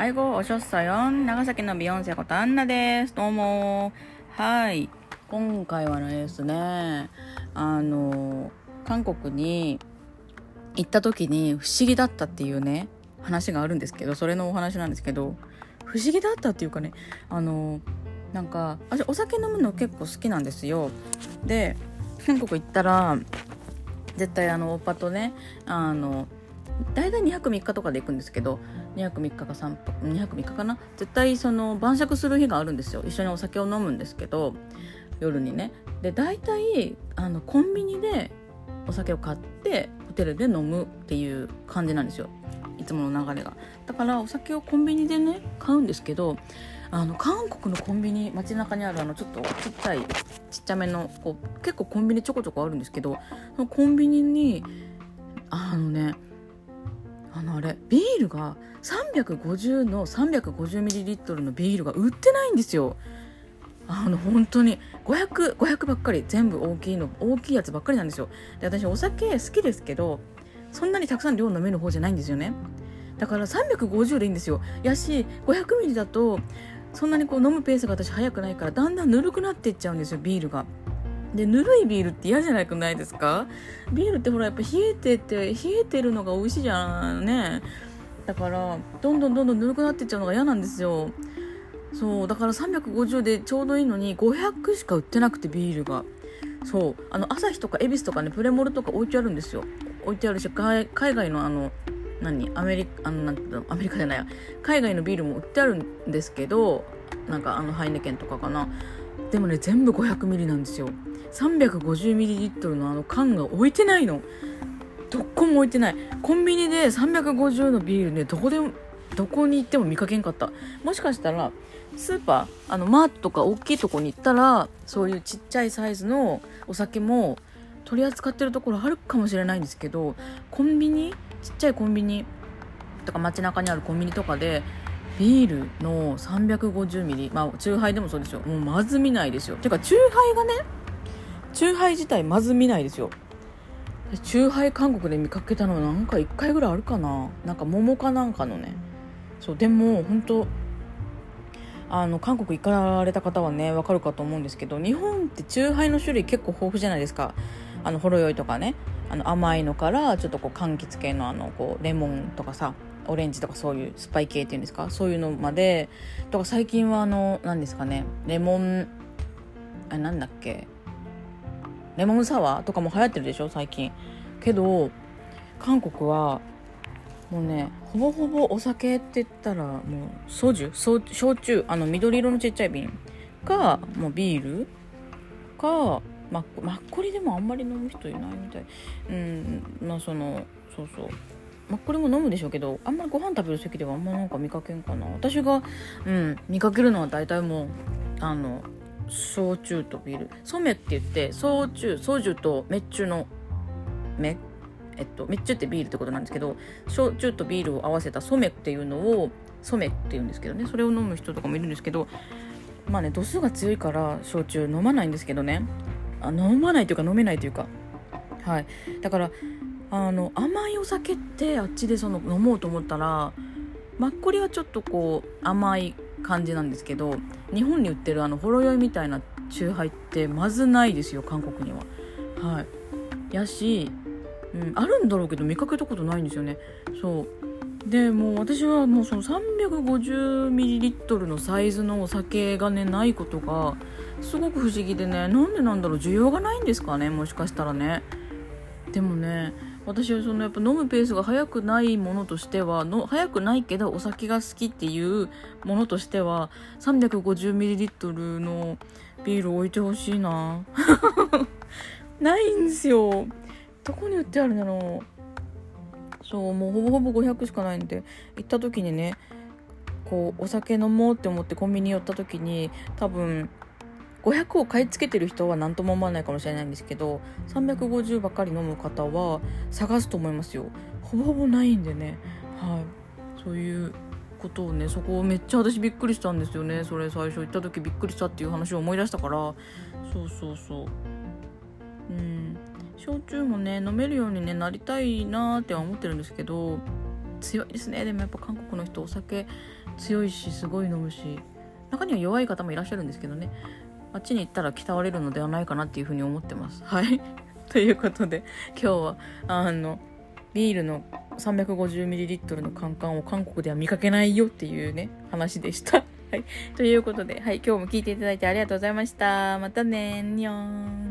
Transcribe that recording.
愛語おしょっさよん長崎のビヨンセことアンナですどうもはい今回はですねあの韓国に行った時に不思議だったっていうね話があるんですけどそれのお話なんですけど不思議だったっていうかねあのなんか私お酒飲むの結構好きなんですよで韓国行ったら絶対あのおっぱとねあの大体2泊3日とかで行くんですけど2泊3日か3泊2泊3日かな。絶対その晩酌する日があるんですよ。一緒にお酒を飲むんですけど夜にね。で大体あのコンビニでお酒を買ってホテルで飲むっていう感じなんですよ。いつもの流れが。だからお酒をコンビニでね買うんですけどあの韓国のコンビニ街中にあるあのちょっとちっちゃいちっちゃめのこう結構コンビニちょこちょこあるんですけどそのコンビニにあのねのあれビールが350の 350ml のビールが売ってないんですよ。あの本当に500500 500ばっかり全部大きいの大きいやつばっかりなんですよ。で私お酒好きですけどそんなにたくさん量飲める方じゃないんですよね。だから350でいいんですよ。やし500ミリだとそんなにこう飲むペースが私早くないからだんだんぬるくなっていっちゃうんですよビールが。でぬるいビールって嫌じゃなくないですか？ビールってほらやっぱ冷えてて冷えてるのが美味しいじゃんね。だからどんどんどんどんぬるくなってっちゃうのが嫌なんですよ。そうだから350でちょうどいいのに500しか売ってなくてビールが。そうあの朝日とか恵比寿とかねプレモルとか置いてあるんですよ。置いてあるし海外のあの何？アメリカあのなんての？アメリカじゃない海外のビールも売ってあるんですけどなんかあのハイネケンとかかな。でもね全部500ミリなんですよ。350ml のあの缶が置いてないの。どこも置いてない。コンビニで350のビールねどこでもどこに行っても見かけんかった。もしかしたらスーパーあのマートとか大きいとこに行ったらそういうちっちゃいサイズのお酒も取り扱ってるところあるかもしれないんですけどコンビニちっちゃいコンビニとか街中にあるコンビニとかでビールの350ミリ。まあチューハイでもそうですよ。もうまず見ないですよ。てかチューハイがねチューハイ自体まず見ないですよ。チューハイ韓国で見かけたのなんか1回ぐらいあるかな。なんか桃かなんかのね。そうでも本当あの韓国行かれた方はねわかるかと思うんですけど日本ってチューハイの種類結構豊富じゃないですか。あのほろ酔いとかね。あの甘いのからちょっとこう柑橘系のあのこうレモンとかさ。オレンジとかそういうスパイ系っていうんですか？そういうのまで。とか最近はあの何ですかね？レモンあなんだっけ？レモンサワーとかも流行ってるでしょ？最近。けど韓国はもうねほぼほぼお酒って言ったらもうソジュ焼酎あの緑色のちっちゃい瓶。かもうビール。かマッコリでもあんまり飲む人いないみたい。うんまあそのそうそう。マッコリも飲むでしょうけどあんまりご飯食べる席ではあんまなんか見かけんかな。私がうん見かけるのは大体もうあの焼酎とビール。ソメって言って焼酎ソジュとメッチュのメえっとメッチュってビールってことなんですけど焼酎とビールを合わせたソメっていうのをソメって言うんですけどね。それを飲む人とかもいるんですけどまあね度数が強いから焼酎飲まないんですけどね。あ飲まないというか飲めないというか。はい。だからあの甘いお酒ってあっちでその飲もうと思ったらマッコリはちょっとこう甘い感じなんですけど日本に売ってるあのほろ酔いみたいなチューハイってまずないですよ韓国には。はい。やし、うん、あるんだろうけど見かけたことないんですよね。そう。でもう私はもうその 350ml のサイズのお酒がねないことがすごく不思議でねなんでなんだろう需要がないんですかねもしかしたらね。でもね私はそのやっぱ飲むペースが速くないものとしてはの速くないけどお酒が好きっていうものとしては 350ml のビール置いてほしいな。ないんですよ。どこに売ってあるんだろう。そうもうほぼほぼ500しかないんで。行った時にねこうお酒飲もうって思ってコンビニ寄った時に多分500を買い付けてる人は何とも思わないかもしれないんですけど350ばかり飲む方は探すと思いますよ。ほぼほぼないんでね。はい。そういうことをねそこをめっちゃ私びっくりしたんですよね。それ最初行った時びっくりしたっていう話を思い出したから。そうそうそう。うん。焼酎もね飲めるように、ね、なりたいなーって思ってるんですけど強いですね。でもやっぱ韓国の人お酒強いしすごい飲むし。中には弱い方もいらっしゃるんですけどね。あっちに行ったら鍛われるのではないかなっていうふうに思ってます。はい。ということで今日はあのビールの 350ml のカンカンを韓国では見かけないよっていうね話でした。はい。ということではい。今日も聞いていただいてありがとうございました。またねにょーん。